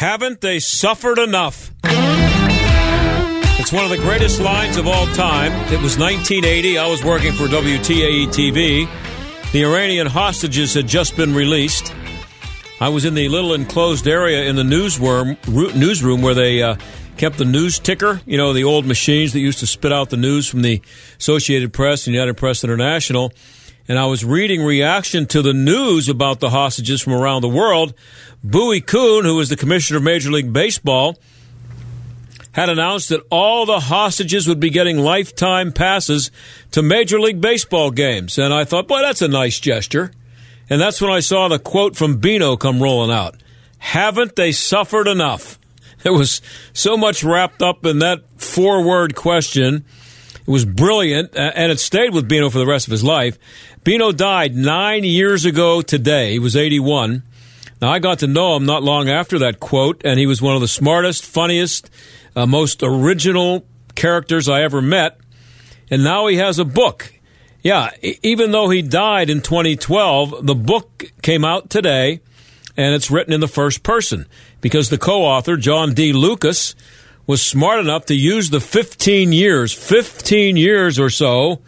Haven't they suffered enough? It's one of the greatest lines of all time. It was 1980. I was working for WTAE TV. The Iranian hostages had just been released. I was in the little enclosed area in the newsroom, newsroom where they uh, kept the news ticker, you know, the old machines that used to spit out the news from the Associated Press and United Press International. And I was reading reaction to the news about the hostages from around the world. Bowie Kuhn, who was the commissioner of Major League Baseball, had announced that all the hostages would be getting lifetime passes to Major League Baseball games. And I thought, boy, that's a nice gesture. And that's when I saw the quote from Beano come rolling out. Haven't they suffered enough? There was so much wrapped up in that four word question. It was brilliant, and it stayed with Beano for the rest of his life. Beano died nine years ago today. He was 81. Now, I got to know him not long after that quote, and he was one of the smartest, funniest, uh, most original characters I ever met. And now he has a book. Yeah, even though he died in 2012, the book came out today, and it's written in the first person because the co author, John D. Lukacs, was smart enough to use the 15 years, 15 years or so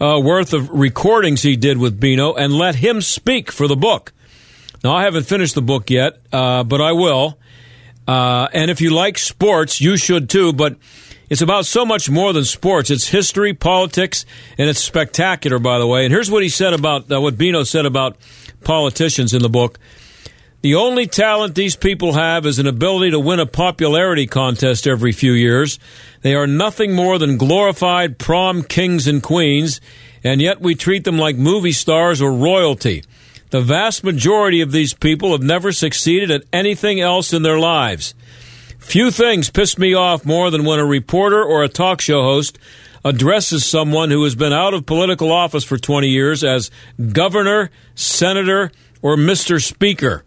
uh, worth of recordings he did with Beano and let him speak for the book. Now, I haven't finished the book yet, uh, but I will. Uh, and if you like sports, you should too, but it's about so much more than sports. It's history, politics, and it's spectacular, by the way. And here's what he said about uh, what Beano said about politicians in the book. The only talent these people have is an ability to win a popularity contest every few years. They are nothing more than glorified prom kings and queens, and yet we treat them like movie stars or royalty. The vast majority of these people have never succeeded at anything else in their lives. Few things piss me off more than when a reporter or a talk show host addresses someone who has been out of political office for 20 years as governor, senator, or Mr. Speaker.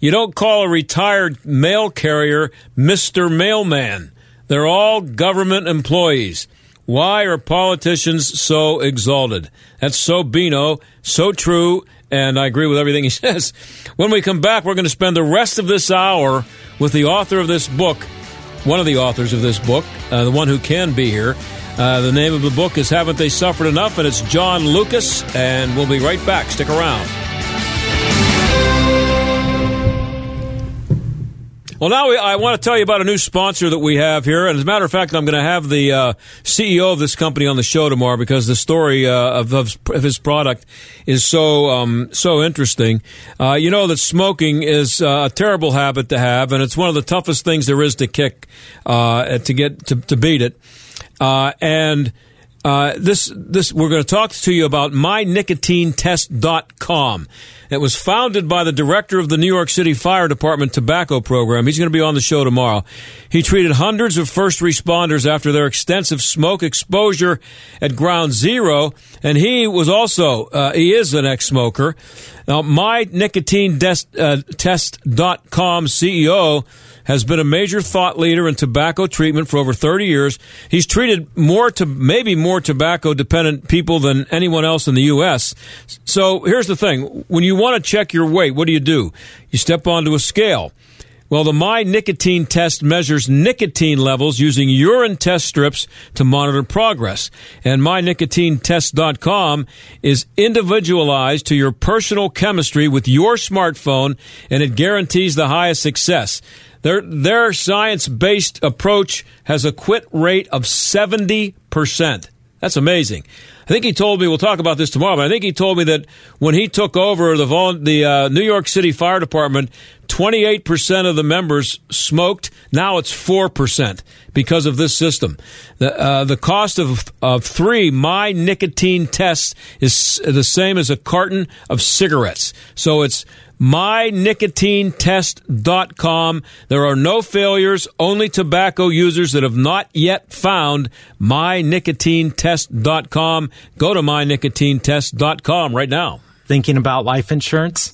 You don't call a retired mail carrier Mr. Mailman. They're all government employees. Why are politicians so exalted? That's so Beano, so true, and I agree with everything he says. When we come back, we're going to spend the rest of this hour with the author of this book, one of the authors of this book, uh, the one who can be here. Uh, the name of the book is Haven't They Suffered Enough? and it's John Lukacs, and we'll be right back. Stick around. Well, now we, I want to tell you about a new sponsor that we have here. And as a matter of fact, I'm going to have the uh, CEO of this company on the show tomorrow because the story uh, of, of, his product is so um, so interesting. Uh, you know that smoking is uh, a terrible habit to have, and it's one of the toughest things there is to kick uh, to get to, to beat it. Uh, and uh, this this we're going to talk to you about mynicotinetest.com. It was founded by the director of the New York City Fire Department tobacco program. He's going to be on the show tomorrow. He treated hundreds of first responders after their extensive smoke exposure at Ground Zero, and he was also uh, he is an ex-smoker. Now, mynicotinetest.com uh, CEO has been a major thought leader in tobacco treatment for over 30 years. He's treated more to maybe more tobacco dependent people than anyone else in the U.S. So here's the thing: when you want to check your weight, what do you do? You step onto a scale. Well, the My Nicotine test measures nicotine levels using urine test strips to monitor progress. And MyNicotineTest.com is individualized to your personal chemistry with your smartphone, and it guarantees the highest success. Their, their science based approach has a quit rate of 70%. That's amazing. I think he told me we'll talk about this tomorrow. But I think he told me that when he took over the the uh, New York City Fire Department, 28 percent of the members smoked. Now it's four percent because of this system. The uh, the cost of of three my nicotine tests is the same as a carton of cigarettes. So it's mynicotinetest.com. There are no failures, only tobacco users that have not yet found mynicotinetest.com. Go to mynicotinetest.com right now. Thinking about life insurance?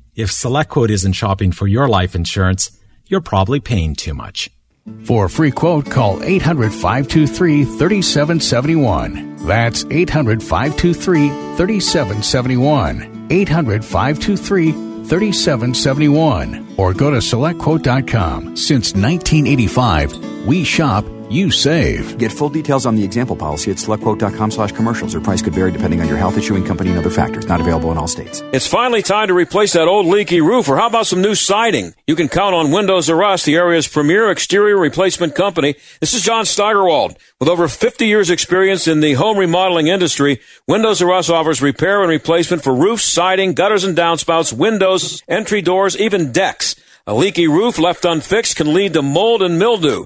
if SelectQuote isn't shopping for your life insurance, you're probably paying too much. For a free quote, call 800 523 3771. That's 800 523 3771. 800 523 3771 or go to selectquote.com. Since 1985, we shop, you save. Get full details on the example policy at selectquote.com slash commercials. Or price could vary depending on your health issuing company and other factors. Not available in all states. It's finally time to replace that old leaky roof, or how about some new siding? You can count on Windows R Us, the area's premier exterior replacement company. This is John Steigerwald. With over 50 years experience in the home remodeling industry, Windows R Us offers repair and replacement for roofs, siding, gutters and downspouts, windows, entry doors, even decks. A leaky roof left unfixed can lead to mold and mildew.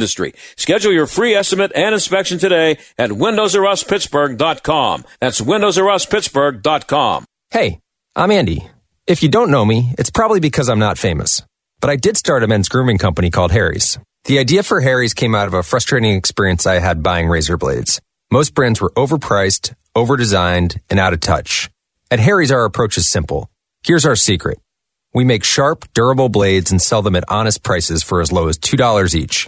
Schedule your free estimate and inspection today at windowsruspittsburgh.com. That's windowsruspittsburgh.com. Hey, I'm Andy. If you don't know me, it's probably because I'm not famous. But I did start a men's grooming company called Harry's. The idea for Harry's came out of a frustrating experience I had buying razor blades. Most brands were overpriced, overdesigned, and out of touch. At Harry's, our approach is simple. Here's our secret. We make sharp, durable blades and sell them at honest prices for as low as $2 each.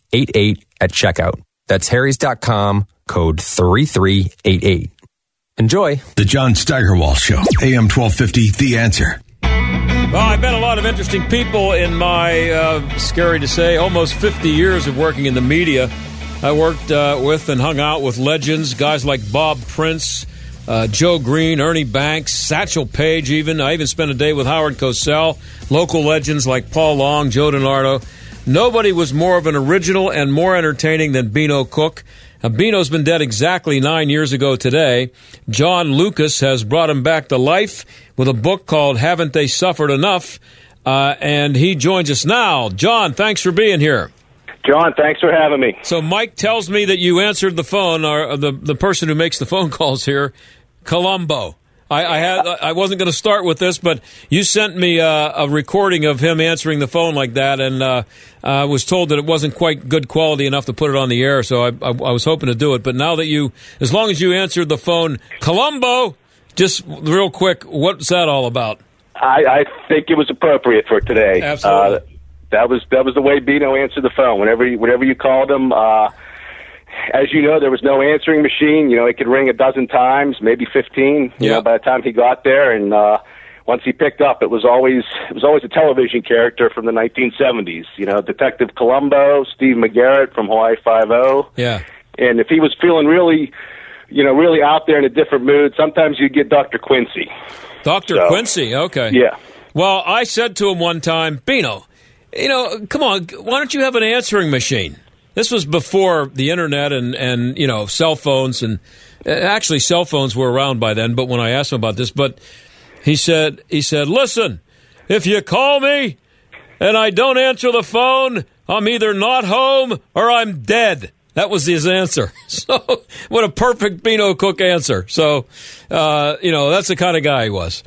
3388 at checkout. That's harrys.com, code 3388. Enjoy. The John Steigerwald Show, AM 1250, The Answer. Well, I've met a lot of interesting people in my, uh, scary to say, almost 50 years of working in the media. I worked uh, with and hung out with legends, guys like Bob Prince, uh, Joe Greene, Ernie Banks, Satchel Paige, even. I even spent a day with Howard Cosell, local legends like Paul Long, Joe DeNardo. Nobody was more of an original and more entertaining than Beano Cook. Beano's been dead exactly nine years ago today. John Lukacs has brought him back to life with a book called Haven't They Suffered Enough? Uh, and he joins us now. John, thanks for being here. John, thanks for having me. So Mike tells me that you answered the phone, or the the person who makes the phone calls here, Columbo. I, I had I wasn't going to start with this, but you sent me a, a, recording of him answering the phone like that, and uh, I was told that it wasn't quite good quality enough to put it on the air. So I, I, I was hoping to do it, but now that you, as long as you answered the phone, Columbo, just real quick, what's that all about? I, I think it was appropriate for today. Absolutely. Uh, that was that was the way Beano answered the phone. Whenever you, whenever you called him, uh, as you know, there was no answering machine. You know, it could ring a dozen times, maybe fifteen. You Yeah. know, by the time he got there, and uh, once he picked up, it was always it was always a television character from the 1970s. You know, Detective Columbo, Steve McGarrett from Hawaii Five O. Yeah. And if he was feeling really, you know, really out there in a different mood, sometimes you'd get Dr. Quincy. Dr. So- Quincy, okay. Yeah. Well, I said to him one time, Beano, you know, come on, why don't you have an answering machine? This was before the internet and, and you know, cell phones. And uh, actually, cell phones were around by then, but when I asked him about this, but he said, he said, listen, if you call me and I don't answer the phone, I'm either not home or I'm dead. That was his answer. So, what a perfect Beano Cook answer. So, uh, you know, that's the kind of guy he was.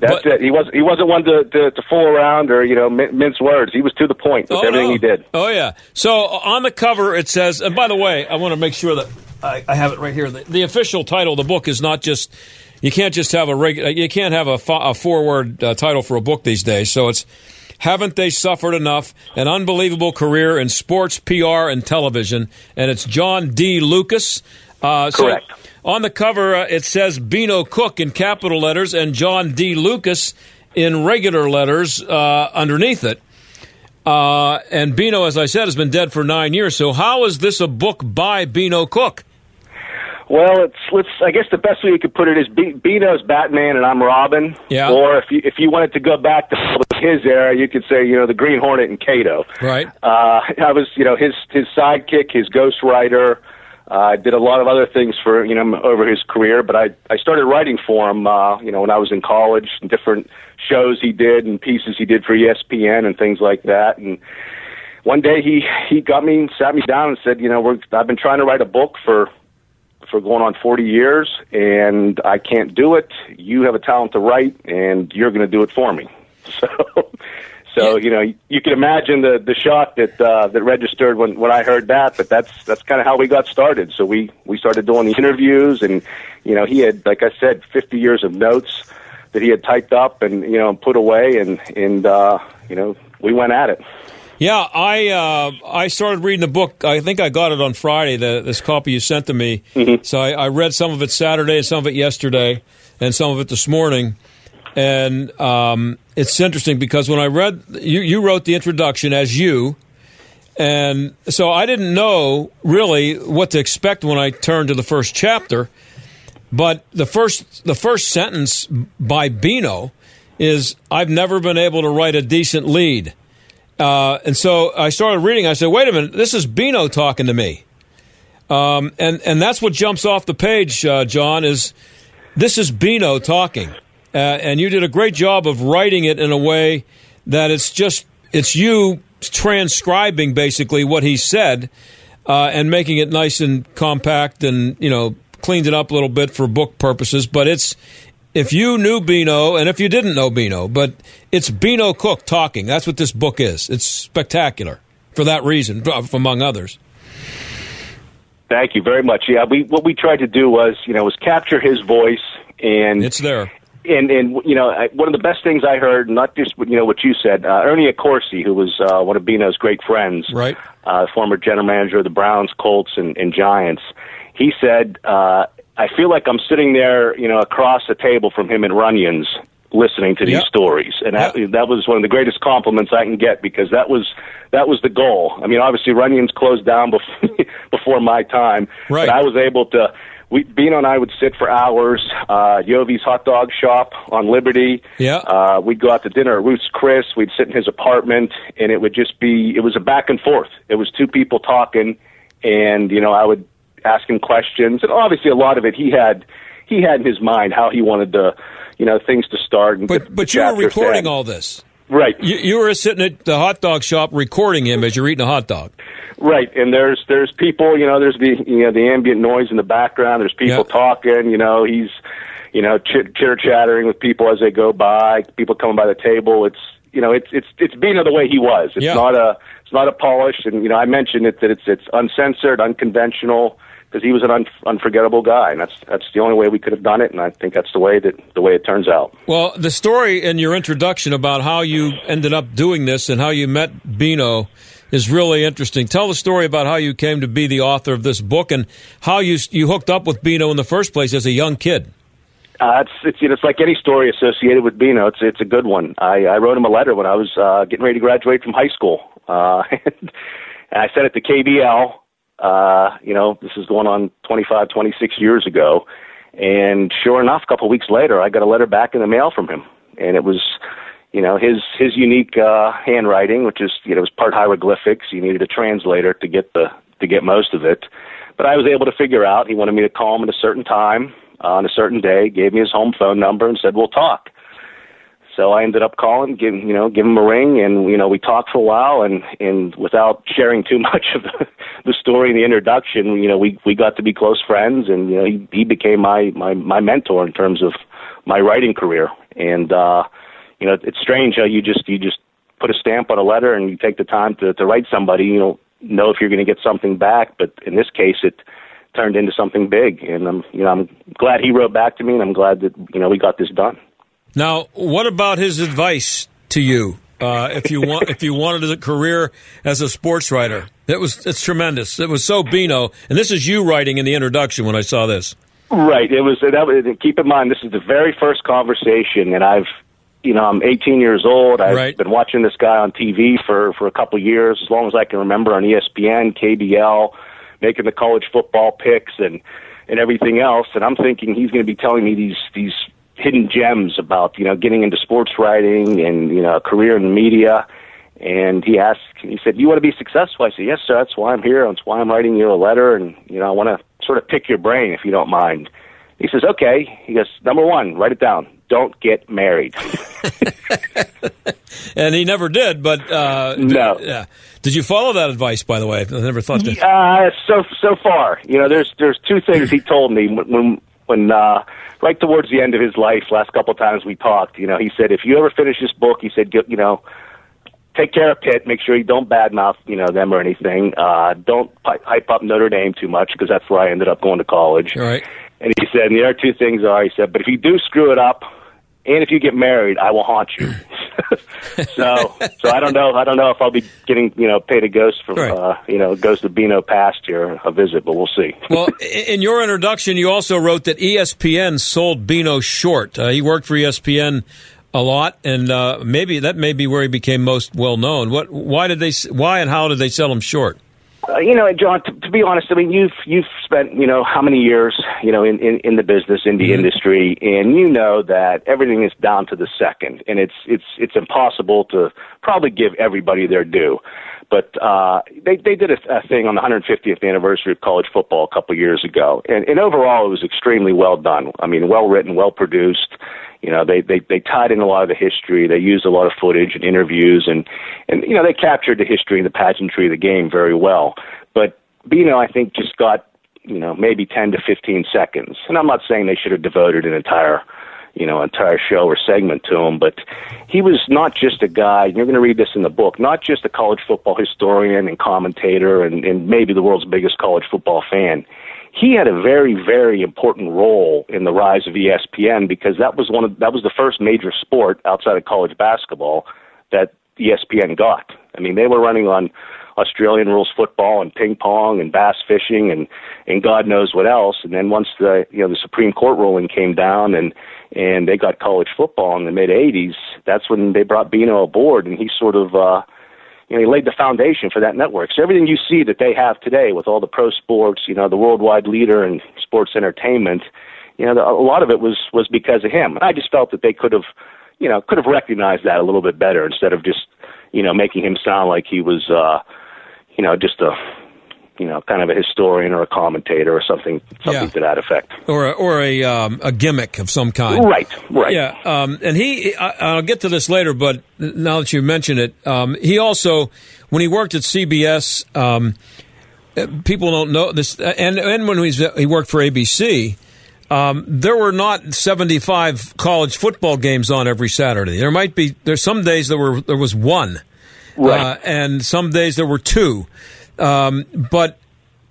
That's But- it. He was he wasn't one to, to, to fool around or you know mince words. He was to the point with Oh, everything no. he did. Oh yeah. So on the cover it says, and by the way, I want to make sure that I, I have it right here. The, the official title of the book is not just. You can't just have a regular. You can't have a, fo- a four-word uh, title for a book these days. So it's. Haven't they suffered enough? An unbelievable career in sports, PR, and television. And it's John D. Lukacs. Uh, so Correct. On the cover, uh, it says Beano Cook in capital letters and John D. Lukacs in regular letters uh, underneath it. Uh, and Beano, as I said, has been dead for nine years. So how is this a book by Beano Cook? Well, it's let's. I guess the best way you could put it is B- Beano's Batman and I'm Robin. Yeah. Or if you if you wanted to go back to his era, you could say you know the Green Hornet and Kato. Right. Uh, I was you know his his sidekick, his ghostwriter. Uh, I did a lot of other things for you know over his career, but I I started writing for him. Uh, you know when I was in college, and different shows he did and pieces he did for ESPN and things like that. And one day he he got me sat me down and said, you know, we're I've been trying to write a book for for going on 40 years and I can't do it. You have a talent to write and you're going to do it for me. So so you know, you can imagine the the shock that uh that registered when when I heard that, but that's that's kind of how we got started. So we we started doing the interviews and you know, he had like I said 50 years of notes that he had typed up and you know, put away and and uh you know, we went at it. Yeah, I uh, I started reading the book. I think I got it on Friday. The, this copy you sent to me. So I, I read some of it Saturday and some of it yesterday, and some of it this morning. And um, it's interesting because when I read, you, you wrote the introduction as you, and so I didn't know really what to expect when I turned to the first chapter. But the first the first sentence by Beano is, "I've never been able to write a decent lead." Uh, and so I started reading. I said, "Wait a minute, this is Beano talking to me," um, and and that's what jumps off the page, uh, John. Is this is Beano talking, uh, and you did a great job of writing it in a way that it's just it's you transcribing basically what he said uh, and making it nice and compact, and you know cleaned it up a little bit for book purposes. But it's if you knew Beano and if you didn't know Beano, but it's Beano Cook talking. That's what this book is. It's spectacular for that reason, among others. Thank you very much. Yeah, we what we tried to do was, you know, was capture his voice and It's there. And and you know I, one of the best things I heard, not just you know what you said, uh, Ernie Accorsi, who was uh, one of Beano's great friends, Right. uh, former general manager of the Browns, Colts, and, and Giants. He said, uh, "I feel like I'm sitting there, you know, across the table from him and Runyon's, listening to these Yeah. stories." And that, that was one of the greatest compliments I can get because that was that was the goal. I mean, obviously Runyon's closed down before before my time, Right. but I was able to. We, Beano and I would sit for hours. Uh, Yovi's hot dog shop on Liberty. Yeah. Uh, we'd go out to dinner at Ruth's Chris. We'd sit in his apartment, and it would just be. It was a back and forth. It was two people talking, and you know, I would ask him questions, and obviously a lot of it he had. He had in his mind how he wanted the, you know, things to start. And But but you were recording all this. Right. You, you were sitting at the hot dog shop recording him as you're eating a hot dog. Right, and there's there's people, you know, there's the you know the ambient noise in the background. There's people Yeah. talking, you know, he's you know chit chitter chattering with people as they go by. People coming by the table. It's you know it's it's it's Beano the way he was. It's Yeah. not a it's not a polished, and you know I mentioned it that it's it's uncensored, unconventional because he was an un, unforgettable guy, and that's that's the only way we could have done it, and I think that's the way that the way it turns out. Well, the story in your introduction about how you ended up doing this and how you met Beano is really interesting. Tell the story about how you came to be the author of this book and how you you hooked up with Beano in the first place as a young kid. Uh, it's it's you know, it's like any story associated with Beano. It's it's a good one. I, I wrote him a letter when I was uh, getting ready to graduate from high school, uh, and I sent it to KBL, Uh, you know, this is going on 25, 26 years ago. And sure enough, a couple of weeks later, I got a letter back in the mail from him, and it was, you know, his his unique uh, handwriting, which is you know, it was part hieroglyphics. You needed a translator to get the to get most of it, but I was able to figure out. He wanted me to call him at a certain time uh, on a certain day, gave me his home phone number, and said we'll talk. So I ended up calling, give you know, give him a ring, and you know, we talked for a while, and and without sharing too much of the, the story the introduction, you know, we we got to be close friends, and you know, he he became my my my mentor in terms of my writing career, and uh, you know, it's strange how you just you just put a stamp on a letter and you take the time to to write somebody, you know, know if you're going to get something back, but in this case, it turned into something big, and I'm you know I'm glad he wrote back to me, and I'm glad that you know we got this done. Now, what about his advice to you? Uh, if you want, if you wanted a career as a sports writer, it was it's tremendous. It was so Beano, and this is you writing in the introduction when I saw this. Right. It was. That, keep in mind, this is the very first conversation, and I've, you know, I'm 18 years old. I've Right. been watching this guy on TV for for a couple years, as long as I can remember, on ESPN, KBL, making the college football picks and and everything else. And I'm thinking he's going to be telling me these these hidden gems about you know getting into sports writing and you know a career in the media. And he asked, he said, "You want to be successful?" I said, "Yes, sir. That's why I'm here. That's why I'm writing you a letter, and you know I want to sort of pick your brain if you don't mind." He says, "Okay." He goes, "Number one, write it down. Don't get married." And he never did, but uh, No. yeah. Did you follow that advice? By the way, I never thought that. Uh, so so far, you know, there's there's two things he told me when when, uh, right towards the end of his life, last couple of times we talked. You know, he said if you ever finish this book, he said, you know, take care of Pitt. Make sure you don't badmouth you know them or anything. Uh, don't hype up Notre Dame too much because that's where I ended up going to college. All right. And he said, and the other two things are, he said, but if you do screw it up, and if you get married, I will haunt you. so, so I don't know. I don't know if I'll be getting, you know, paid a ghost from, Right. uh, you know, Ghost of Beano past here a visit, but we'll see. Well, in your introduction, you also wrote that ESPN sold Beano short. Uh, he worked for ESPN a lot, and uh, maybe that may be where he became most well known. What? Why did they? Why and how did they sell him short? Uh, you know, John. To, to be honest, I mean, you've you've spent you know how many years you know in in, in the business, in the industry, and you know that everything is down to the second, and it's it's it's impossible to probably give everybody their due. But uh, they they did a, a thing on the 150th anniversary of college football a couple of years ago, and, and overall it was extremely well done. I mean, well written, well produced. You know, they, they they tied in a lot of the history. They used a lot of footage and interviews, and and you know they captured the history and the pageantry of the game very well. But Beano, I think, just got you know maybe 10 to 15 seconds. And I'm not saying they should have devoted an entire you know entire show or segment to him, but he was not just a guy. You're going to read this in the book. Not just a college football historian and commentator, and, and maybe the world's biggest college football fan he had a very very important role in the rise of ESPN because that was one of that was the first major sport outside of college basketball that ESPN got. I mean, they were running on Australian rules football and ping pong and bass fishing and and God knows what else. And then once the you know the Supreme Court ruling came down and and they got college football in the mid '80s, that's when they brought Beano aboard, and he sort of uh, you know, he laid the foundation for that network. So everything you see that they have today with all the pro sports, you know, the worldwide leader in sports entertainment, you know, a lot of it was was because of him. And I just felt that they could have, you know, could have recognized that a little bit better instead of just, you know, making him sound like he was, uh, you know, just a, you know, kind of a historian or a commentator or something, something Yeah. to that effect. Or a, or a um, a gimmick of some kind. Right, right. Yeah, um, and he, I, I'll get to this later, but now that you mention it, um, he also, when he worked at CBS, um, people don't know this, and and when he, he worked for ABC, um, there were not seventy five college football games on every Saturday. There might be. There's some days there were there was one, Right. uh, and some days there were two. Um, but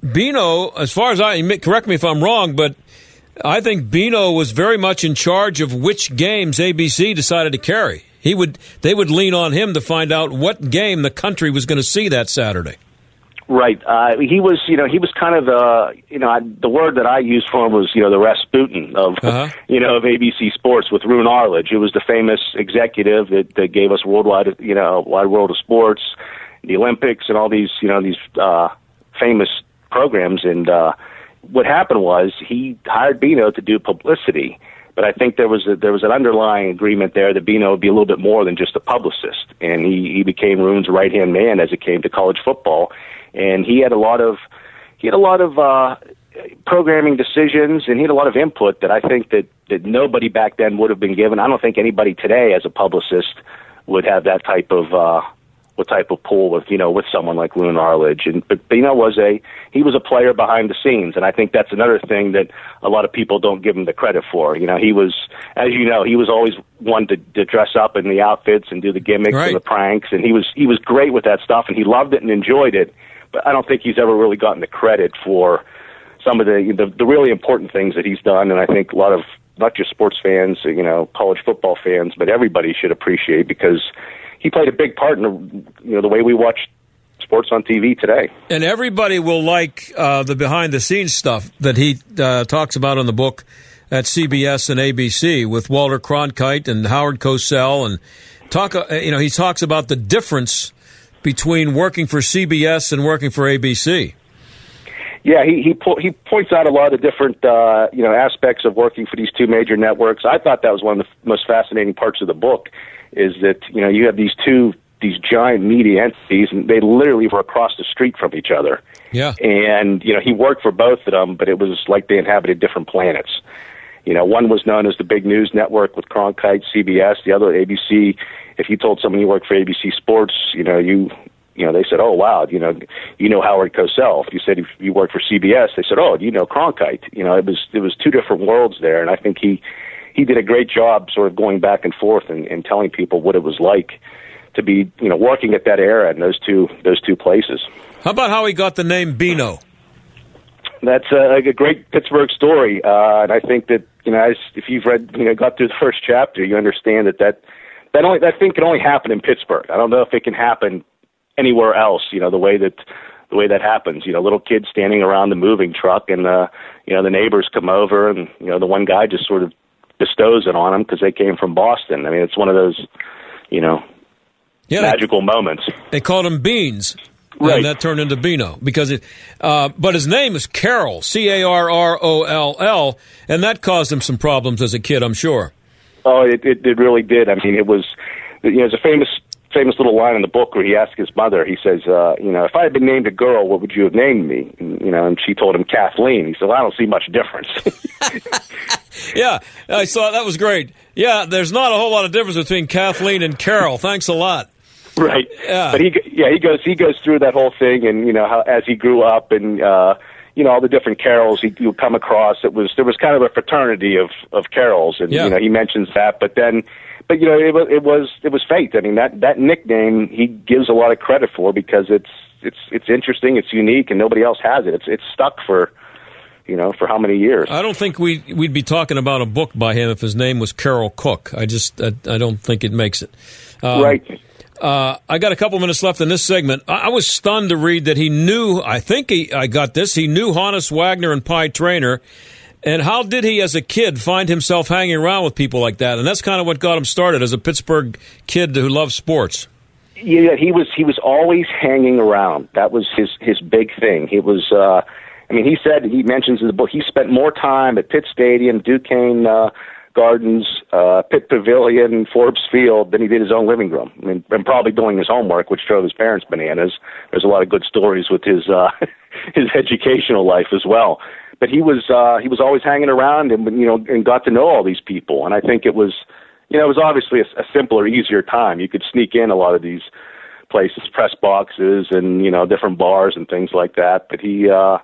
Beano, as far as I correct me if I'm wrong, but I think Beano was very much in charge of which games ABC decided to carry. He would they would lean on him to find out what game the country was going to see that Saturday. Right. Uh, he was, you know, he was kind of the, you know, I, the word that I used for him was, you know, the Rasputin of, Uh-huh. you know, of ABC Sports with Roone Arledge. It was the famous executive that, that gave us worldwide, you know, wide world of sports, the Olympics, and all these, you know, these uh, famous programs. And uh, what happened was he hired Beano to do publicity. But I think there was a, there was an underlying agreement there that Beano would be a little bit more than just a publicist, and he he became Rooney's right hand man as it came to college football, and he had a lot of he had a lot of uh, programming decisions, and he had a lot of input that I think that that nobody back then would have been given. I don't think anybody today, as a publicist, would have that type of uh, what type of pull with you know with someone like Roone Arledge. And but Beano was a he was a player behind the scenes, and I think that's another thing that a lot of people don't give him the credit for. You know, he was as you know he was always one to, to dress up in the outfits and do the gimmicks Right. and the pranks, and he was he was great with that stuff, and he loved it and enjoyed it. But I don't think he's ever really gotten the credit for some of the, the the really important things that he's done, and I think a lot of not just sports fans, you know, college football fans, but everybody should appreciate because he played a big part in the, you know the way we watch sports on TV today. And everybody will like uh, the behind the scenes stuff that he uh, talks about in the book at CBS and ABC with Walter Cronkite and Howard Cosell and talk. Uh, you know, he talks about the difference between working for CBS and working for ABC. Yeah, he he po- he points out a lot of different uh, you know aspects of working for these two major networks. I thought that was one of the most fascinating parts of the book, is that you know you have these two these giant media entities, and they literally were across the street from each other. Yeah. And you know he worked for both of them, but it was like they inhabited different planets. You know, one was known as the big news network with Cronkite, CBS. The other, ABC. If you told someone you worked for ABC Sports, you know you you know, they said, "Oh wow, you know, you know Howard Cosell." If you said you worked for CBS, they said, "Oh, you know Cronkite." You know, it was it was two different worlds there, and I think he he did a great job, sort of going back and forth and, and telling people what it was like to be, you know, working at that era in those two those two places. How about how he got the name Beano? That's a, a great Pittsburgh story, uh, and I think that you know, as if you've read, you know, got through the first chapter, you understand that that that only that thing can only happen in Pittsburgh. I don't know if it can happen anywhere else. You know, the way that the way that happens. You know, little kids standing around the moving truck, and uh, you know the neighbors come over, and you know the one guy just sort of bestows it on them because they came from Boston. I mean, it's one of those, you know, Yeah, magical moments. They called him Beans. Right. And that turned into Beano because it, uh, but his name is Carroll, C A R R O L L, and that caused him some problems as a kid, I'm sure. Oh, it, it it really did. I mean, it was you know, there's a famous famous little line in the book where he asks his mother. He says, uh, you know, if I had been named a girl, what would you have named me? And, you know, and she told him Kathleen. He said, well, I don't see much difference. Yeah, I saw that was great. Yeah, there's not a whole lot of difference between Kathleen and Carol. Thanks a lot. right. Yeah. But he yeah he goes he goes through that whole thing and you know how as he grew up and uh you know all the different carols he you come across it was there was kind of a fraternity of of carols and Yeah. you know he mentions that but then but you know it was it was it was fate I mean that that nickname he gives a lot of credit for because it's it's it's interesting it's unique and nobody else has it it's it's stuck for you know for how many years I don't think we we'd be talking about a book by him if his name was Carol Cook. I just I, I don't think it makes it. Um, right Uh, I got a couple minutes left in this segment. I, I was stunned to read that he knew. I think he, I got this. He knew Honus Wagner and Pie Traynor. And how did he, as a kid, find himself hanging around with people like that? And that's kind of what got him started as a Pittsburgh kid who loves sports. Yeah, he was he was always hanging around. That was his his big thing. He was uh I mean he said he mentions in the book he spent more time at Pitt Stadium, Duquesne uh Gardens, uh Pitt Pavilion, Forbes Field Then he did his own living room. I mean and probably doing his homework, which drove his parents bananas. There's a lot of good stories with his uh his educational life as well. But he was uh he was always hanging around and you know and got to know all these people and I think it was you know, it was obviously a, a simpler, easier time. You could sneak in a lot of these places, press boxes, and you know, different bars and things like that. But he, uh,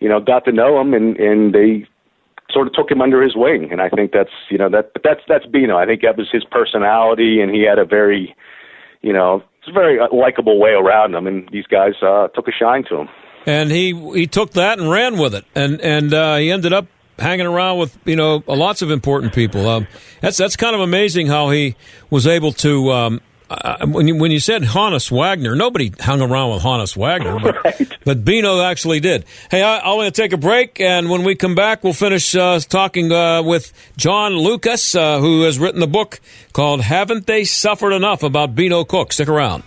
you know, got to know him, and and they sort of took him under his wing. And I think that's you know that but that's that's Beano. I think that was his personality, and he had a very, you know, it's a very uh, likable way around him. And these guys uh, took a shine to him. And he he took that and ran with it, and and uh, he ended up hanging around with you know lots of important people. Um, that's that's kind of amazing how he was able to. Um, uh, when you when you said Honus Wagner, nobody hung around with Honus Wagner, but, but Beano actually did. Hey, I, going to take a break, and when we come back, we'll finish uh, talking uh, with John Lukacs, uh, who has written the book called "Haven't They Suffered Enough" about Beano Cook. Stick around.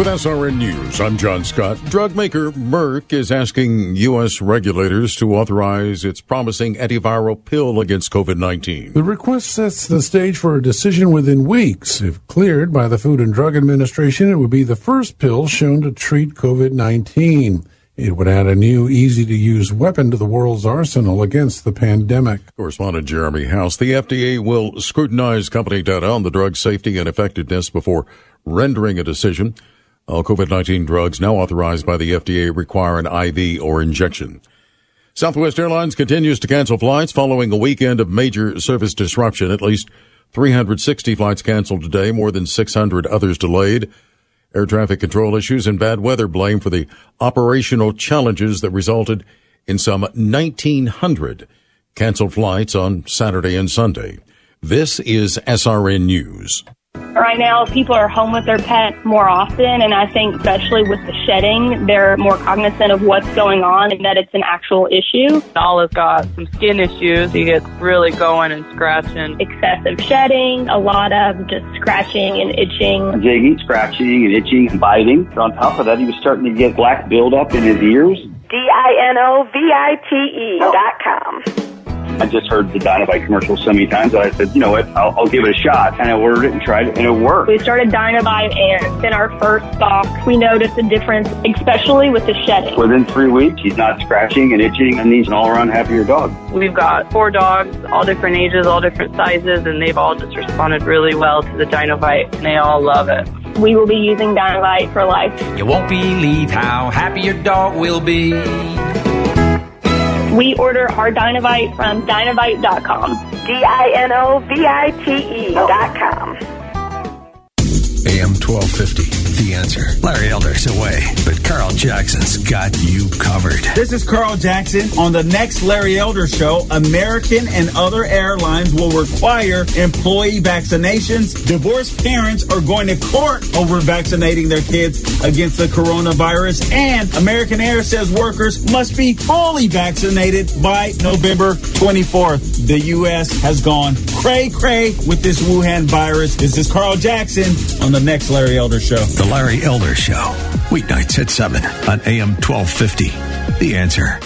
With SRN News, I'm John Scott. Drug maker Merck is asking U.S. regulators to authorize its promising antiviral pill against COVID 19. The request sets the stage for a decision within weeks. If cleared by the Food and Drug Administration, it would be the first pill shown to treat COVID 19. It would add a new, easy to use weapon to the world's arsenal against the pandemic. Correspondent Jeremy House. The FDA will scrutinize company data on the drug safety and effectiveness before rendering a decision. All COVID 19 drugs now authorized by the FDA require an IV or injection. Southwest Airlines continues to cancel flights following a weekend of major service disruption. At least 360 flights canceled today, more than 600 others delayed. Air traffic control issues and bad weather blamed for the operational challenges that resulted in some 1,900 canceled flights on Saturday and Sunday. This is SRN News. Right now, people are home with their pet more often, and I think especially with the shedding, they're more cognizant of what's going on and that it's an actual issue. Nala's got some skin issues. He gets really going and scratching. Excessive shedding, a lot of just scratching and itching. Digging, scratching, and itching and biting. On top of that, he was starting to get black buildup in his ears. D-I-N-O-V-I-T-E dot com. I just heard the Dinovite commercial so many times that I said, you know what, I'll, I'll, give it a shot. And I ordered it and tried it, and it worked. We started Dinovite, and in our first stock, we noticed a difference, especially with the shedding. Within three weeks, he's not scratching and itching, and he's an all-around happier dog. We've got four dogs, all different ages, all different sizes, and they've all just responded really well to the Dinovite, and they all love it. We will be using Dinovite for life. You won't believe how happy your dog will be. We order our Dinovite from Dinovite.com. D-I-N-O-V-I-T-E dot com. AM 1250. The answer. Larry Elder's away, but Carl Jackson's got you covered. This is Carl Jackson. On the next Larry Elder show, American and other airlines will require employee vaccinations. Divorced parents are going to court over vaccinating their kids against the coronavirus. And American Air says workers must be fully vaccinated by November 24th. The U.S. has gone cray cray with this Wuhan virus. This is Carl Jackson on the next Larry Elder show. The Larry Elder Show, weeknights at 7 on AM 1250. The answer.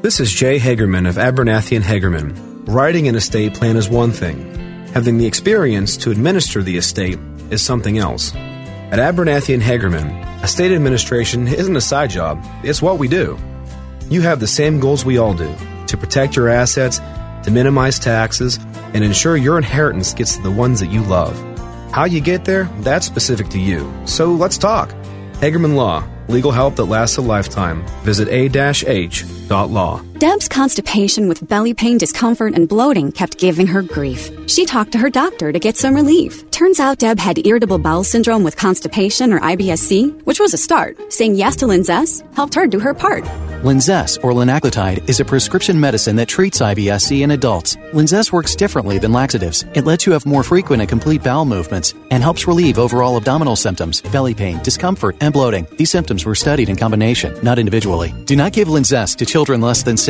This is Jay Hagerman of Abernathy and Hagerman. Writing an estate plan is one thing. Having the experience to administer the estate is something else. At Abernathy and Hagerman, estate administration isn't a side job, it's what we do. You have the same goals we all do to protect your assets, to minimize taxes, and ensure your inheritance gets to the ones that you love. How you get there, that's specific to you. So let's talk. Hagerman Law, legal help that lasts a lifetime. Visit a-h.law. Deb's constipation with belly pain, discomfort, and bloating kept giving her grief. She talked to her doctor to get some relief. Turns out Deb had irritable bowel syndrome with constipation or IBS-C, which was a start. Saying yes to Linzess helped her do her part. Linzess, or linaclotide, is a prescription medicine that treats IBS-C in adults. Linzess works differently than laxatives. It lets you have more frequent and complete bowel movements and helps relieve overall abdominal symptoms, belly pain, discomfort, and bloating. These symptoms were studied in combination, not individually. Do not give Linzess to children less than 6,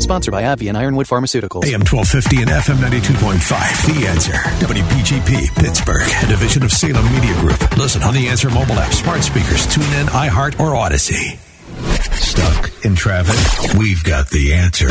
Sponsored by AbbVie and Ironwood Pharmaceuticals. AM 1250 and FM 92.5. The Answer. WPGP, Pittsburgh, a division of Salem Media Group. Listen on the Answer mobile app, smart speakers, tune in, iHeart, or Odyssey. Stuck in traffic? We've got the answer.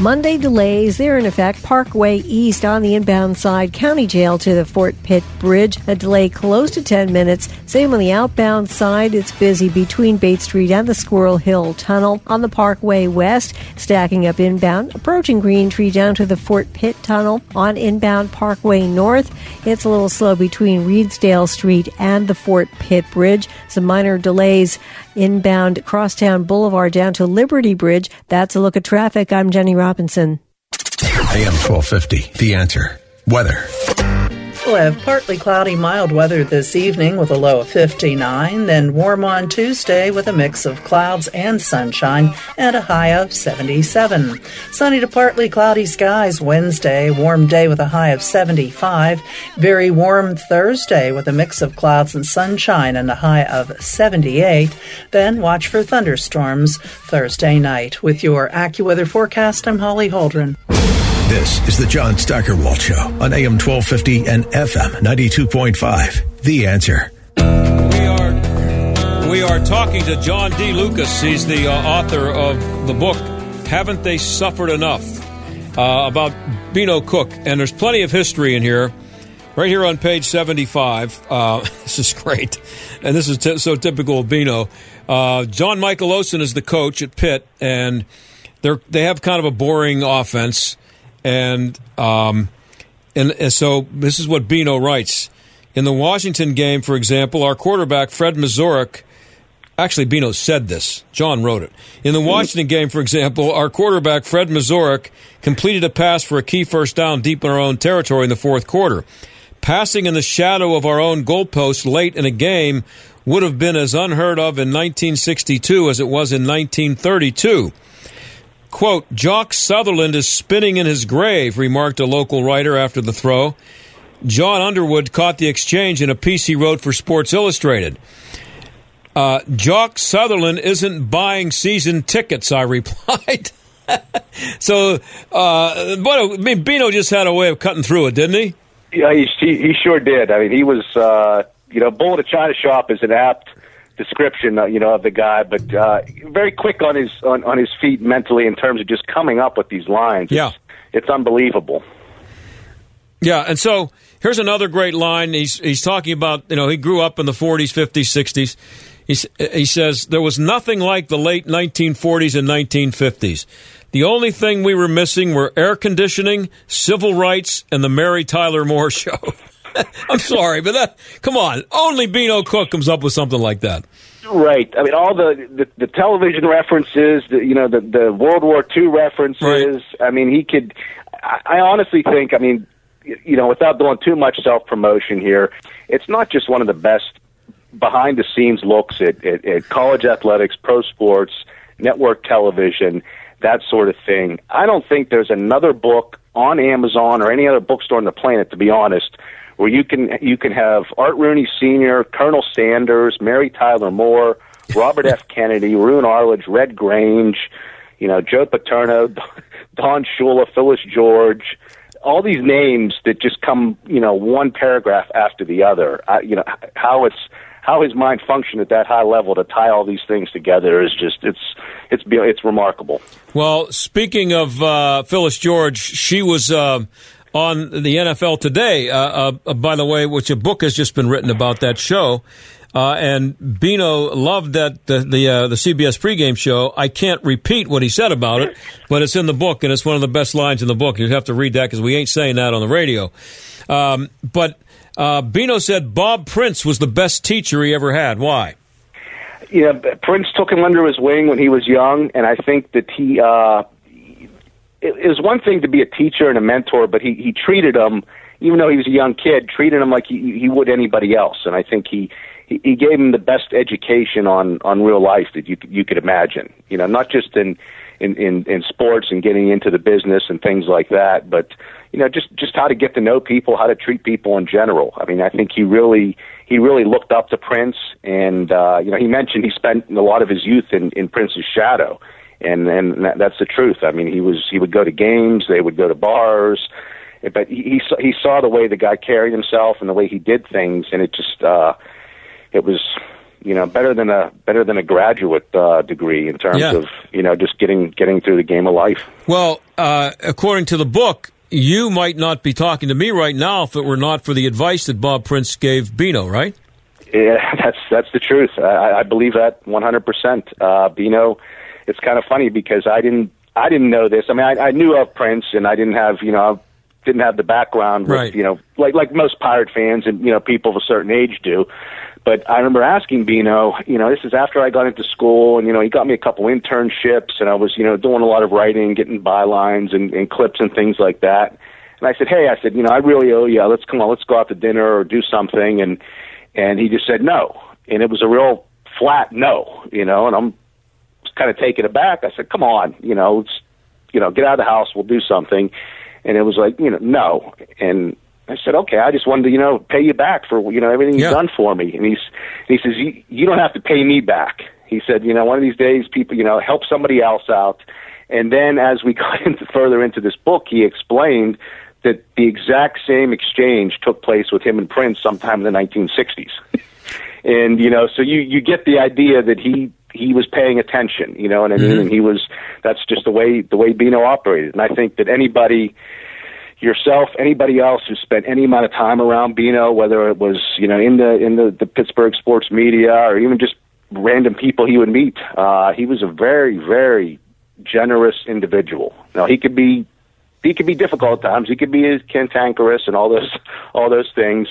Monday delays, they're in effect Parkway East on the inbound side, County Jail to the Fort Pitt Bridge. A delay close to 10 minutes. Same on the outbound side, it's busy between Bates Street and the Squirrel Hill Tunnel. On the Parkway West, stacking up inbound, approaching Green Tree down to the Fort Pitt Tunnel. On inbound Parkway North, it's a little slow between Reedsdale Street and the Fort Pitt Bridge. Some minor delays inbound Crosstown Boulevard down to Liberty Bridge. That's a look at traffic. I'm Jenny Robinson. AM 1250, The Answer. Weather. Have partly cloudy, mild weather this evening with a low of 59, then warm on Tuesday with a mix of clouds and sunshine and a high of 77. Sunny to partly cloudy skies Wednesday, warm day with a high of 75. Very warm Thursday with a mix of clouds and sunshine and a high of 78. Then watch for thunderstorms Thursday night. With your AccuWeather forecast, I'm Holly Holdren. This is the John Steigerwald Show on AM 1250 and FM 92.5. The answer. We are we are talking to John D. Lukacs. He's the uh, author of the book "Haven't They Suffered Enough?" Uh, about Beano Cook, and there's plenty of history in here. Right here on page 75. Uh, this is great. And this is t- so typical of Beano. Uh, John Michelosen is the coach at Pitt, and they're, they have kind of a boring offense. And, um, and, and so this is what Beano writes. In the Washington game, for example, our quarterback, Fred Mazurek, Actually, Beano said this. John wrote it. In the Washington game, for example, our quarterback, Fred Mazurek, completed a pass for a key first down deep in our own territory in the fourth quarter. Passing in the shadow of our own goalpost late in a game would have been as unheard of in 1962 as it was in 1932. Quote, Jock Sutherland is spinning in his grave, remarked a local writer after the throw. John Underwood caught the exchange in a piece he wrote for Sports Illustrated. Uh, Jock Sutherland isn't buying season tickets, I replied. so, uh, but I mean, Beano just had a way of cutting through it, didn't he? Yeah, he, he, sure did. I mean, he was, uh, you know, bull in a china shop is an apt description, uh, you know, of the guy, but uh, very quick on his on, on his feet mentally in terms of just coming up with these lines. Yeah, it's, it's unbelievable. Yeah, and so here's another great line. He's he's talking about you know he grew up in the 40s, 50s, 60s. He, he says there was nothing like the late 1940s and 1950s. The only thing we were missing were air conditioning, civil rights, and the Mary Tyler Moore show. I'm sorry, but that come on, only Beano Cook comes up with something like that. Right. I mean, all the the, the television references, the, you know, the the World War II references. Right. I mean, he could. I, I honestly think. I mean, you know, without doing too much self promotion here, it's not just one of the best behind the scenes looks at, at, at college athletics, pro sports, network television, that sort of thing. I don't think there's another book on Amazon or any other bookstore on the planet, to be honest, where you can you can have Art Rooney Sr., Colonel Sanders, Mary Tyler Moore, Robert F. Kennedy, Roone Arledge, Red Grange, you know, Joe Paterno, Don Shula, Phyllis George, all these names that just come, you know, one paragraph after the other. I, you know, how it's how his mind functioned at that high level to tie all these things together is just it's it's it's remarkable. Well, speaking of uh, Phyllis George, she was. Uh, on the NFL Today, uh, uh, by the way, which a book has just been written about that show. Uh, and Beano loved that the the, uh, the CBS pregame show. I can't repeat what he said about it, but it's in the book, and it's one of the best lines in the book. You have to read that because we ain't saying that on the radio. Um, but uh, Beano said Bob Prince was the best teacher he ever had. Why? Yeah, Prince took him under his wing when he was young, and I think that he. It, it was one thing to be a teacher and a mentor, but he he treated him, even though he was a young kid, treated him like he he would anybody else, and I think he he, he gave him the best education on on real life that you you could imagine. You know, not just in in in, in sports and getting into the business and things like that, but you know, just just how to get to know people, how to treat people in general. I mean, I think he really he really looked up to Prince, and uh, you know, he mentioned he spent a lot of his youth in in Prince's shadow, and and that, that's the truth. I mean, he was he would go to games, they would go to bars, but he he saw, he saw the way the guy carried himself and the way he did things, and it just uh, it was you know better than a better than a graduate uh, degree in terms Yeah. of you know just getting getting through the game of life. Well, uh, according to the book, you might not be talking to me right now if it were not for the advice that Bob Prince gave Beano, right? Yeah, that's that's the truth. I, I believe that 100%. Uh, Beano, it's kind of funny because I didn't I didn't know this. I mean, I, I knew of Prince, and I didn't have you know didn't have the background, with, Right. you know, like like most pirate fans and you know people of a certain age do. But I remember asking Beano, you know, this is after I got into school, and you know, he got me a couple internships, and I was, you know, doing a lot of writing, getting bylines and, and clips and things like that. And And I said, hey, I said, you know, I really owe you. Let's come on, let's go out to dinner or do something. And and he just said no, and it was a real flat no, you know. And I'm kind of taken aback. I said, come on, you know, you know, get out of the house. We'll do something. And it was like, you know, no. And I said, okay, I just wanted to, you know, pay you back for, you know, everything Yeah. you've done for me. And he's, he says, you, you don't have to pay me back. He said, you know, one of these days, people, you know, help somebody else out. And then as we got into further into this book, he explained that the exact same exchange took place with him and Prince sometime in the 1960s. and you know, so you you get the idea that he he was paying attention. You know what I mean? Mhm. And he was that's just the way the way Beano operated. And I think that anybody yourself, anybody else who spent any amount of time around Beano, whether it was you know in the in the, the Pittsburgh sports media or even just random people he would meet, uh, he was a very very generous individual. Now he could be he could be difficult at times. He could be cantankerous and all those all those things,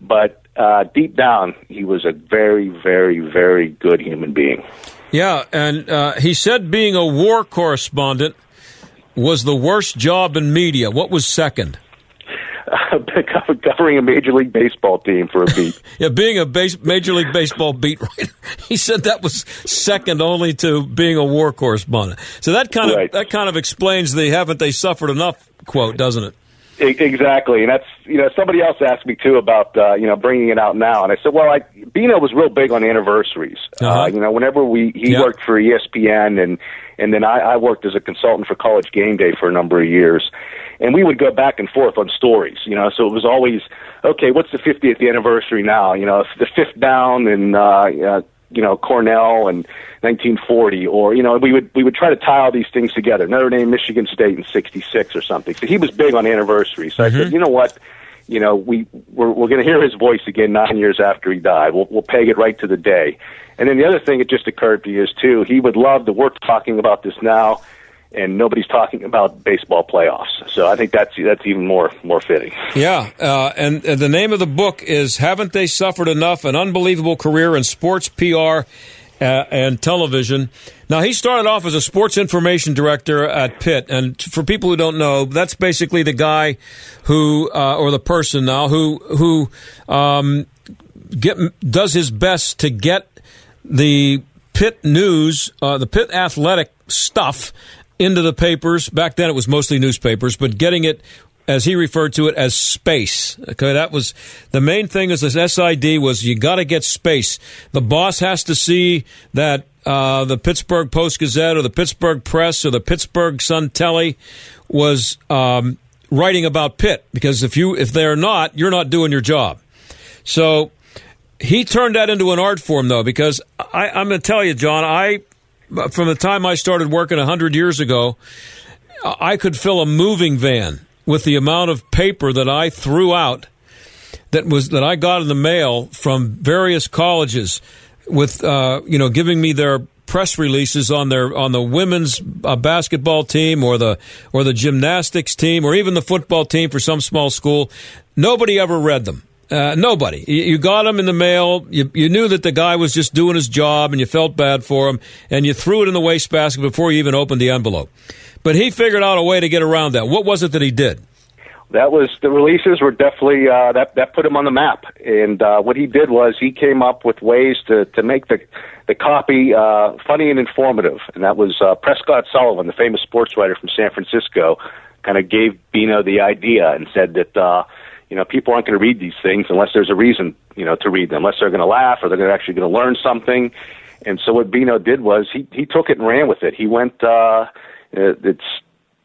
but uh, deep down he was a very very very good human being. Yeah, and uh, he said being a war correspondent was the worst job in media. What was second? covering a major league baseball team for a beat. Yeah, being a base, Major League Baseball beat writer. He said that was second only to being a war correspondent. So that kind of that kind of explains the "haven't they suffered enough" quote, doesn't it? Exactly, and that's you know somebody else asked me too about uh, you know bringing it out now, and I said, well, I, Beano was real big on anniversaries. uh Uh-huh. you know, whenever we he Yeah. worked for ESPN, and and then I, I worked as a consultant for College Game Day for a number of years, and we would go back and forth on stories. You know, so it was always okay. What's the 50th anniversary now? You know, it's the fifth down and uh, uh, you know Cornell and 1940, or you know we would we would try to tie all these things together. Notre Dame, Michigan State in '66 or something. So he was big on anniversaries. So I said, mm-hmm. you know what? You know, we we're, we're going to hear his voice again nine years after he died. We'll we'll peg it right to the day. And then the other thing that just occurred to you is too, he would love that we're talking about this now, and nobody's talking about baseball playoffs. So I think that's that's even more more fitting. Yeah, uh, and, and the name of the book is "Haven't They Suffered Enough?" An unbelievable career in sports PR uh, and television. Now he started off as a sports information director at Pitt, and for people who don't know, that's basically the guy who, uh, or the person now who who um, get does his best to get the Pitt news, uh, the Pitt athletic stuff into the papers. Back then, it was mostly newspapers, but getting it as he referred to it as space. Okay, that was the main thing. As this SID was, you got to get space. The boss has to see that uh, the Pittsburgh Post Gazette or the Pittsburgh Press or the Pittsburgh Sun Telly was um, writing about Pitt because if you if they're not, you're not doing your job. So he turned that into an art form, though, because I, I'm going to tell you, John, I from the time I started working hundred years ago, I could fill a moving van with the amount of paper that I threw out that was that I got in the mail from various colleges, with uh, you know giving me their press releases on their on the women's uh, basketball team or the or the gymnastics team or even the football team for some small school. Nobody ever read them. Uh, nobody. You, you got them in the mail. You, you knew that the guy was just doing his job, and you felt bad for him, and you threw it in the wastebasket before you even opened the envelope. But he figured out a way to get around that. What was it that he did? that was the releases were definitely uh, that that put him on the map. And uh, what he did was he came up with ways to to make the the copy uh, funny and informative. And that was uh, Prescott Sullivan, the famous sports writer from San Francisco, kind of gave Beano the idea and said that. Uh, you know, people aren't going to read these things unless there's a reason, you know, to read them, unless they're going to laugh or they're actually going to learn something. And so what Beano did was he he took it and ran with it. He went. uh It's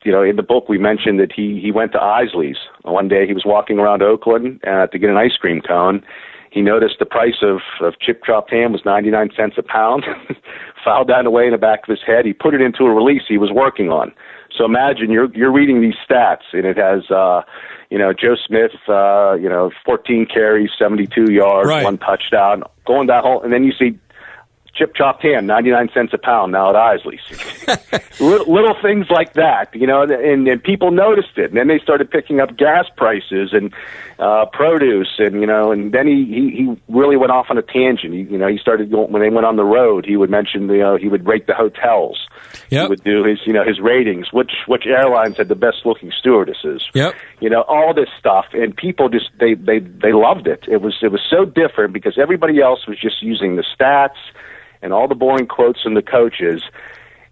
you know, in the book we mentioned that he he went to Isaly's one day. He was walking around Oakland uh, to get an ice cream cone. He noticed the price of of chip chopped ham was ninety nine cents a pound. Filed that away in the back of his head. He put it into a release he was working on. So imagine you're you're reading these stats and it has uh you know Joe Smith uh you know 14 carries, 72 yards, Right. one touchdown, going that whole and then you see chip chopped ham, 99 cents a pound now at Isaly's. little, little things like that, you know, and, and people noticed it. And then they started picking up gas prices and uh, produce, and you know, and then he, he he really went off on a tangent. He, you know, he started going, when they went on the road. He would mention, you know, he would rate the hotels. Yep. He would do his, you know, his ratings. Which which airlines had the best looking stewardesses? Yep. You know, all this stuff, and people just they they they loved it. It was it was so different because everybody else was just using the stats and all the boring quotes from the coaches.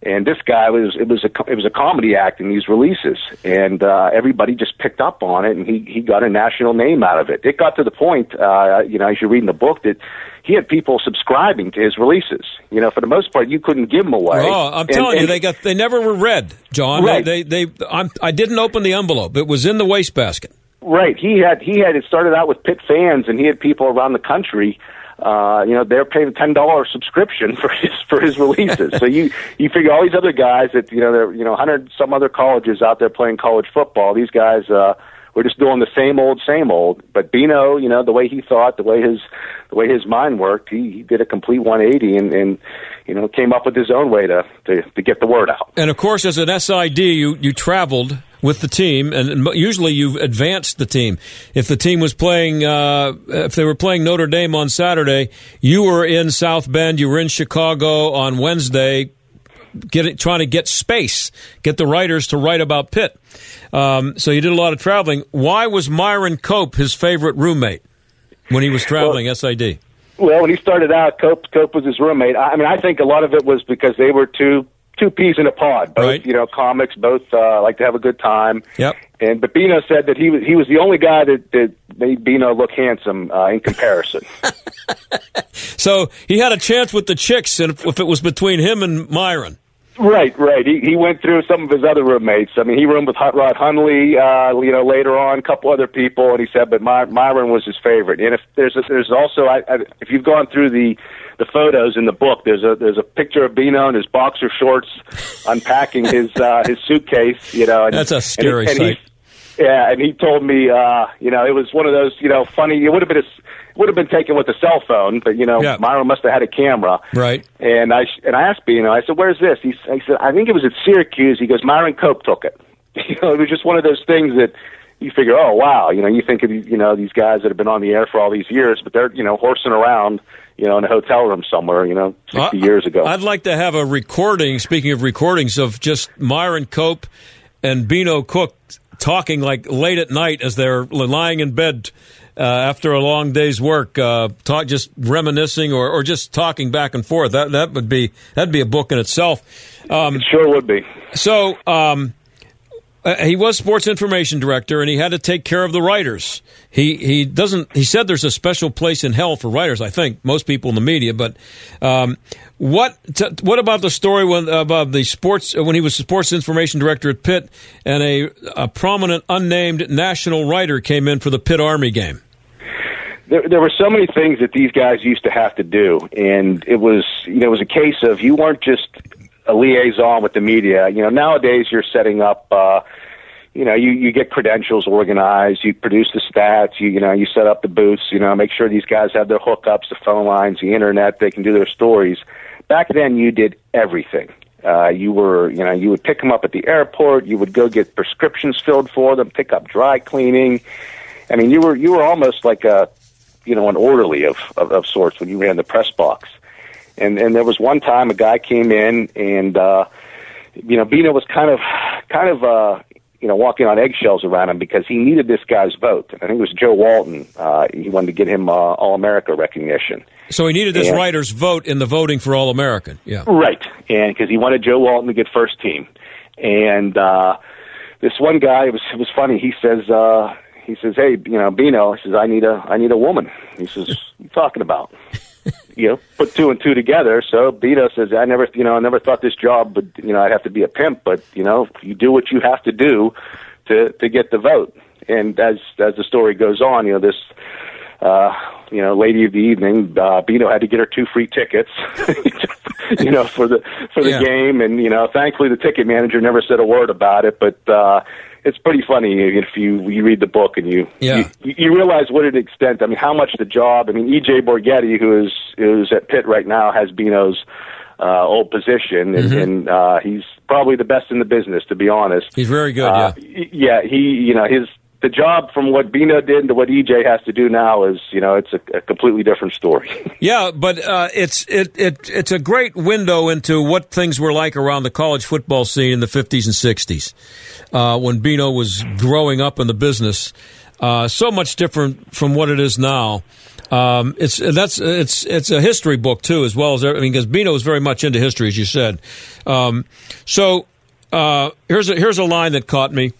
And this guy was it was a it was a comedy act in these releases, and uh, everybody just picked up on it, and he he got a national name out of it. It got to the point, uh, you know, as you're reading the book, that he had people subscribing to his releases. You know, for the most part, you couldn't give them away. Oh, I'm And- telling you, they got they never were read, John. Right. They they, they I'm, I didn't open the envelope. It was in the wastebasket. Right. He had he had it started out with Pitt fans, and he had people around the country. Uh, you know, they're paying a ten dollar subscription for his for his releases. so you you figure all these other guys that you know they're you know hundred some other colleges out there playing college football. These guys uh, were just doing the same old same old. But Beano, you know, the way he thought, the way his the way his mind worked, he, he did a complete one eighty and and you know came up with his own way to to, to get the word out. And of course, as an SID, you you traveled with the team, and usually you've advanced the team. If the team was playing, uh, if they were playing Notre Dame on Saturday, you were in South Bend, you were in Chicago on Wednesday, get trying to get space, get the writers to write about Pitt. Um, so you did a lot of traveling. Why was Myron Cope his favorite roommate when he was traveling SID? Well, when he started out, Cope Cope was his roommate. I I mean, I think a lot of it was because they were two two peas in a pod. Both, you know, comics, both uh, like to have a good time. Yep. And but Beano said that he was he was the only guy that that made Beano look handsome uh, in comparison. So he had a chance with the chicks, and if if it was between him and Myron. Right, right. He he went through some of his other roommates. I mean, he roomed with Hot Rod Hundley, uh, you know, later on, a couple other people, and he said, but My, Myron was his favorite. And if there's a, there's also, I, I, if you've gone through the the photos in the book, there's a there's a picture of Beano in his boxer shorts unpacking his uh, his suitcase. You know, and, That's a scary and he, sight. Yeah, and he told me, uh, you know, it was one of those, you know, funny. It would have been a, it would have been taken with a cell phone, but you know, Yeah. Myron must have had a camera. Right. And I and I asked Beano, I said, "Where's this?" He, he said, "I think it was at Syracuse." He goes, "Myron Cope took it." You know, it was just one of those things that you figure, "Oh, wow!" You know, you think of you know these guys that have been on the air for all these years, but they're you know horsing around, you know, in a hotel room somewhere, you know, sixty years ago. I'd like to have a recording. Speaking of recordings, of just Myron Cope and Beano Cook talking like late at night as they're lying in bed uh, after a long day's work, uh, talk just reminiscing or, or just talking back and forth. That that would be that'd be a book in itself. Um, it sure would be. So. Um, uh, he was sports information director, and he had to take care of the writers. He he doesn't. He said there's a special place in hell for writers. I think most people in the media. But um, what t- what about the story when about the sports uh, when he was sports information director at Pitt, and a, a prominent unnamed national writer came in for the Pitt Army game. there, there were so many things that these guys used to have to do, and it was you know it was a case of you weren't just a liaison with the media. You know nowadays you're setting up. Uh, you know, you, you get credentials organized, you produce the stats, you, you know, you set up the booths, you know, make sure these guys have their hookups, the phone lines, the internet, they can do their stories. Back then, you did everything. Uh, you were, you know, you would pick them up at the airport, you would go get prescriptions filled for them, pick up dry cleaning. I mean, you were, you were almost like a, you know, an orderly of, of, of sorts when you ran the press box. And, and there was one time a guy came in and, uh, you know, Beano was kind of, kind of, uh, you know, walking on eggshells around him because he needed this guy's vote. I think it was Joe Walton. Uh, he wanted to get him uh, All America recognition. So he needed this Yeah. writer's vote in the voting for All American. Yeah. Right, and because he wanted Joe Walton to get first team, and uh, this one guy it was it was funny. He says uh, he says, "Hey, you know, Beano," he says, "I need a I need a woman." He says, "What you talking about?" You know, put two and two together. So Beano says, "I never, you know, I never thought this job would, you know, I'd have to be a pimp, but you know, you do what you have to do to to get the vote." And as as the story goes on, you know, this uh, you know, lady of the evening, uh, Beano had to get her two free tickets, you know, for the for the Yeah. game, and you know, thankfully the ticket manager never said a word about it, but uh, it's pretty funny if you you read the book and you Yeah. you, you realize what an extent. I mean, how much the job. I mean, EJ Borghetti, who is who's at Pitt right now, has Beano's uh, old position, and, Mhm. and uh, he's probably the best in the business, to be honest. He's very good. Uh, yeah. yeah, he, you know, his the job from what Beano did to what EJ has to do now is, you know, it's a, a completely different story. Yeah, but uh, it's it, it it's a great window into what things were like around the college football scene in the fifties and sixties, uh, when Beano was growing up in the business. Uh, so much different from what it is now. Um, it's that's it's it's a history book too, as well as I mean, because Beano is very much into history, as you said. Um, so uh, here's a here's a line that caught me.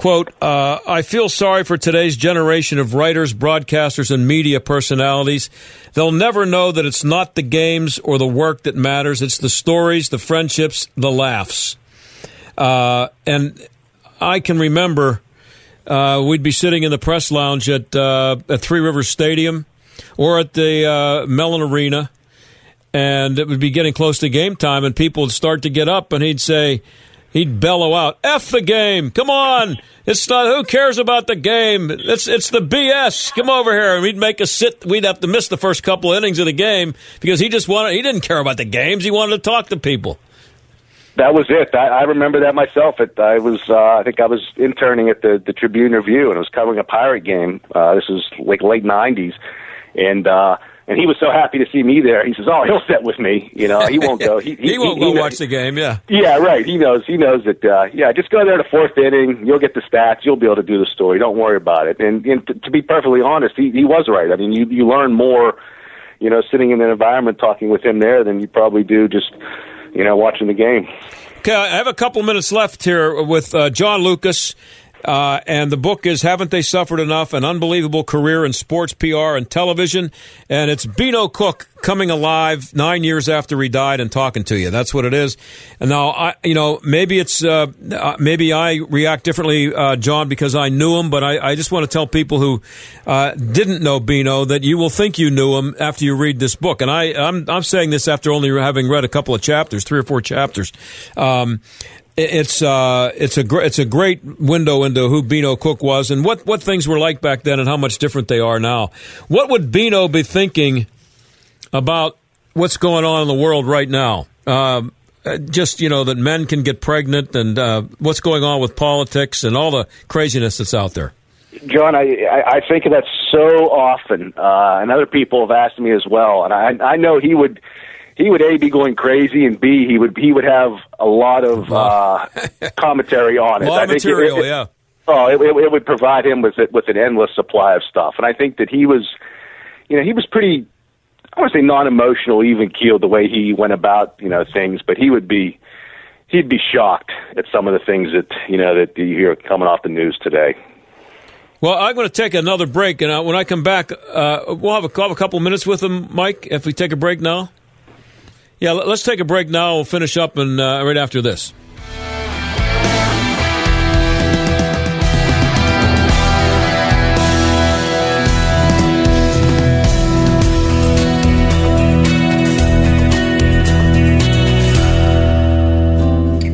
Quote, uh, I feel sorry for today's generation of writers, broadcasters, and media personalities. They'll never know that it's not the games or the work that matters. It's the stories, the friendships, the laughs. Uh, and I can remember uh, we'd be sitting in the press lounge at, uh, at Three Rivers Stadium or at the uh, Mellon Arena, and it would be getting close to game time, and people would start to get up, and he'd say, he'd bellow out, "F the game! Come on! It's not. Who cares about the game? It's it's the BS. Come over here." And we'd make us sit. We'd have to miss the first couple of innings of the game because he just wanted. He didn't care about the games. He wanted to talk to people. That was it. I, I remember that myself. It, I was, uh, I think I was interning at the, the Tribune Review, and I was covering a Pirate game. Uh, this was like late '90s, and uh, and he was so happy to see me there. He says, "Oh, he'll sit with me. You know, he won't go. He, He, won't go knows- watch the game. Yeah. Yeah, right. He knows. He knows that. Uh, yeah, just go there to fourth inning. You'll get the stats. You'll be able to do the story. Don't worry about it. And, and to, to be perfectly honest, he, he was right. I mean, you you learn more, you know, sitting in an environment talking with him there than you probably do just, you know, watching the game. Okay, I have a couple minutes left here with uh, John Lukacs. Uh, and the book is Haven't They Suffered Enough? An Unbelievable Career in Sports PR and Television. And it's Beano Cook coming alive nine years after he died and talking to you. That's what it is. And now, I, you know, maybe it's, uh, uh, maybe I react differently, uh, John, because I knew him, but I, I just want to tell people who uh, didn't know Beano that you will think you knew him after you read this book. And I, I'm, I'm saying this after only having read a couple of chapters, three or four chapters. Um, it's uh, it's a gr- it's a great window into who Beano Cook was and what, what things were like back then and how much different they are now. What would Beano be thinking about what's going on in the world right now? Um, uh, just you know that men can get pregnant and uh, what's going on with politics and all the craziness that's out there. John, I, I I think of that so often, uh, and other people have asked me as well. And I I know he would he would a be going crazy, and b he would he would have a lot of uh, commentary on it. A lot I think it- material, it- yeah. Oh, it, it, it would provide him with it with an endless supply of stuff, and I think that he was, you know, he was pretty. I want to say non-emotional, even keeled the way he went about, you know, things. But he would be, he'd be shocked at some of the things that you know that you hear coming off the news today. Well, I'm going to take another break, and uh, when I come back, uh, we'll have a, we'll have a couple minutes with him, Mike. If we take a break now, yeah, let- let's take a break now. We'll finish up and uh, right after this.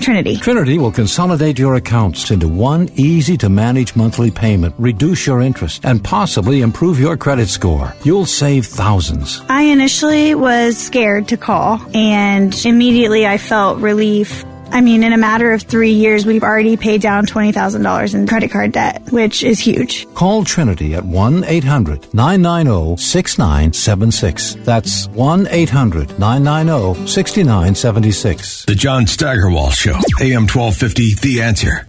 Trinity. Trinity will consolidate your accounts into one easy to manage monthly payment, reduce your interest, and possibly improve your credit score. You'll save thousands. I initially was scared to call and immediately I felt relief. I mean, in a matter of three years, we've already paid down $20,000 in credit card debt, which is huge. Call Trinity at 1 800 990 6976. That's 1 800 990 6976. The John Steigerwald Show, AM 1250, The Answer.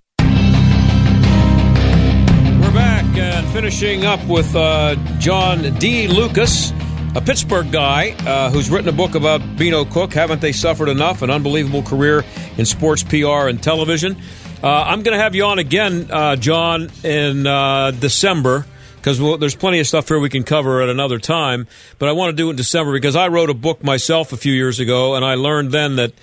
We're back and finishing up with uh, John D. Lukacs, a Pittsburgh guy uh, who's written a book about Beano Cook. Haven't they suffered enough? An unbelievable career in sports PR and television. Uh, I'm going to have you on again, uh, John, in uh, December because we'll, there's plenty of stuff here we can cover at another time. But I want to do it in December because I wrote a book myself a few years ago, and I learned then that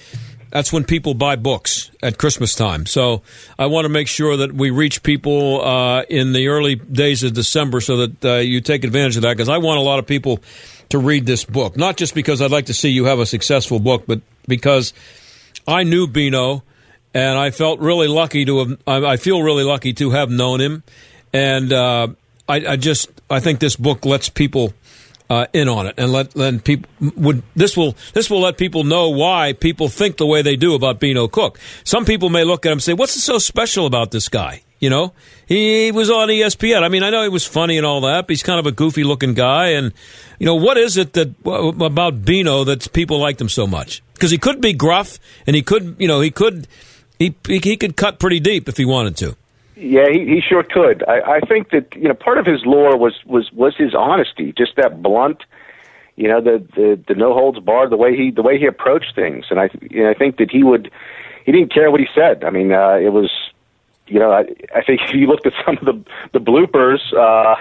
that's when people buy books at Christmas time. So I want to make sure that we reach people uh, in the early days of December so that uh, you take advantage of that because I want a lot of people to read this book. Not just because I'd like to see you have a successful book, but because I knew Beano and I felt really lucky to have. I feel really lucky to have known him, and uh, I, I, just I think this book lets people uh, in on it, and let then people would this will this will let people know why people think the way they do about Beano Cook. Some people may look at him and say, "What's so special about this guy?" You know, he was on ESPN. I mean, I know he was funny and all that, but he's kind of a goofy looking guy. And you know, what is it that about Beano that people liked him so much? Because he could be gruff, and he could, you know, he could he he could cut pretty deep if he wanted to. Yeah, he, he sure could. I, I think that you know part of his lore was was was his honesty, just that blunt, you know, the the, the no holds barred, the way he the way he approached things, and I you know, I think that he would he didn't care what he said. I mean, uh, it was you know I, I think if you looked at some of the the bloopers. uh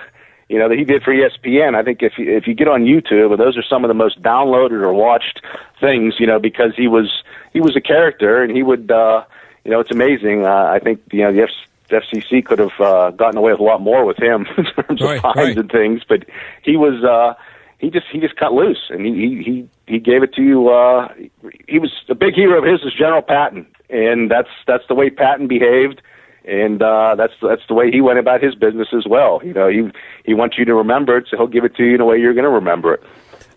you know that he did for ESPN. I think if you, if you get on YouTube, those are some of the most downloaded or watched things. You know because he was he was a character and he would uh, you know it's amazing. Uh, I think you know the F- FCC could have uh, gotten away with a lot more with him in terms right, of fines right. and things, but he was uh, he just he just cut loose and he he he, he gave it to you. Uh, he was a big hero of his is General Patton, and that's that's the way Patton behaved. And uh, that's that's the way he went about his business as well. You know, he he wants you to remember it, so he'll give it to you in a way you're going to remember it.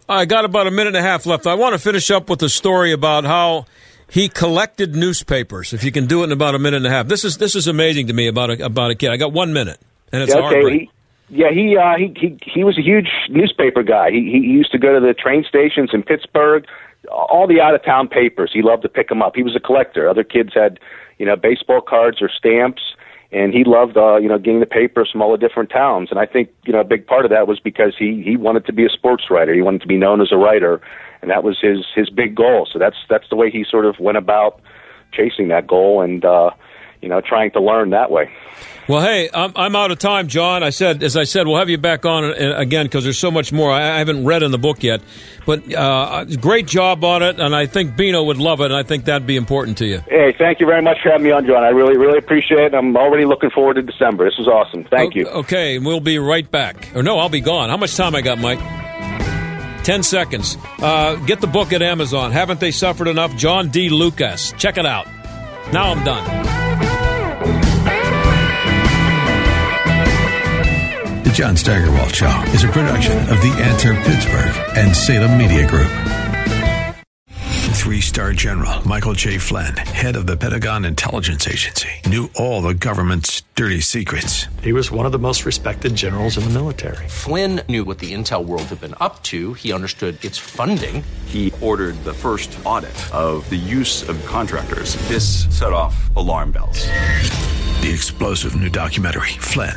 I got about a minute and a half left. I want to finish up with a story about how he collected newspapers. If you can do it in about a minute and a half, this is this is amazing to me about a, about a kid. I got one minute, and it's Yeah, okay. He, yeah, he, uh, he he he was a huge newspaper guy. He he used to go to the train stations in Pittsburgh, all the out of town papers. He loved to pick them up. He was a collector. Other kids had, you know, baseball cards or stamps, and he loved uh, you know getting the papers from all the different towns. And I think you know a big part of that was because he he wanted to be a sports writer. He wanted to be known as a writer, and that was his his big goal. So that's that's the way he sort of went about chasing that goal and uh, you know trying to learn that way. Well, hey, I'm, I'm out of time, John. I said, as I said, we'll have you back on uh, again because there's so much more. I, haven't read in the book yet, but uh, great job on it, and I think Beano would love it, and I think that'd be important to you. Hey, thank you very much for having me on, John. I really really appreciate it. I'm already looking forward to December. This was awesome. Thank you. Okay, we'll be right back. Or no, I'll be gone. How much time I got, Mike? Ten seconds. Uh, get the book at Amazon. Haven't they suffered enough? John D. Lukacs. Check it out. Now I'm done. John Steigerwald Show is a production of The Answer Pittsburgh and Salem Media Group. Three star general Michael J. Flynn, head of the Pentagon Intelligence Agency, knew all the government's dirty secrets. He was one of the most respected generals in the military. Flynn knew what the intel world had been up to. He understood its funding. He ordered the first audit of the use of contractors. This set off alarm bells. The explosive new documentary, Flynn,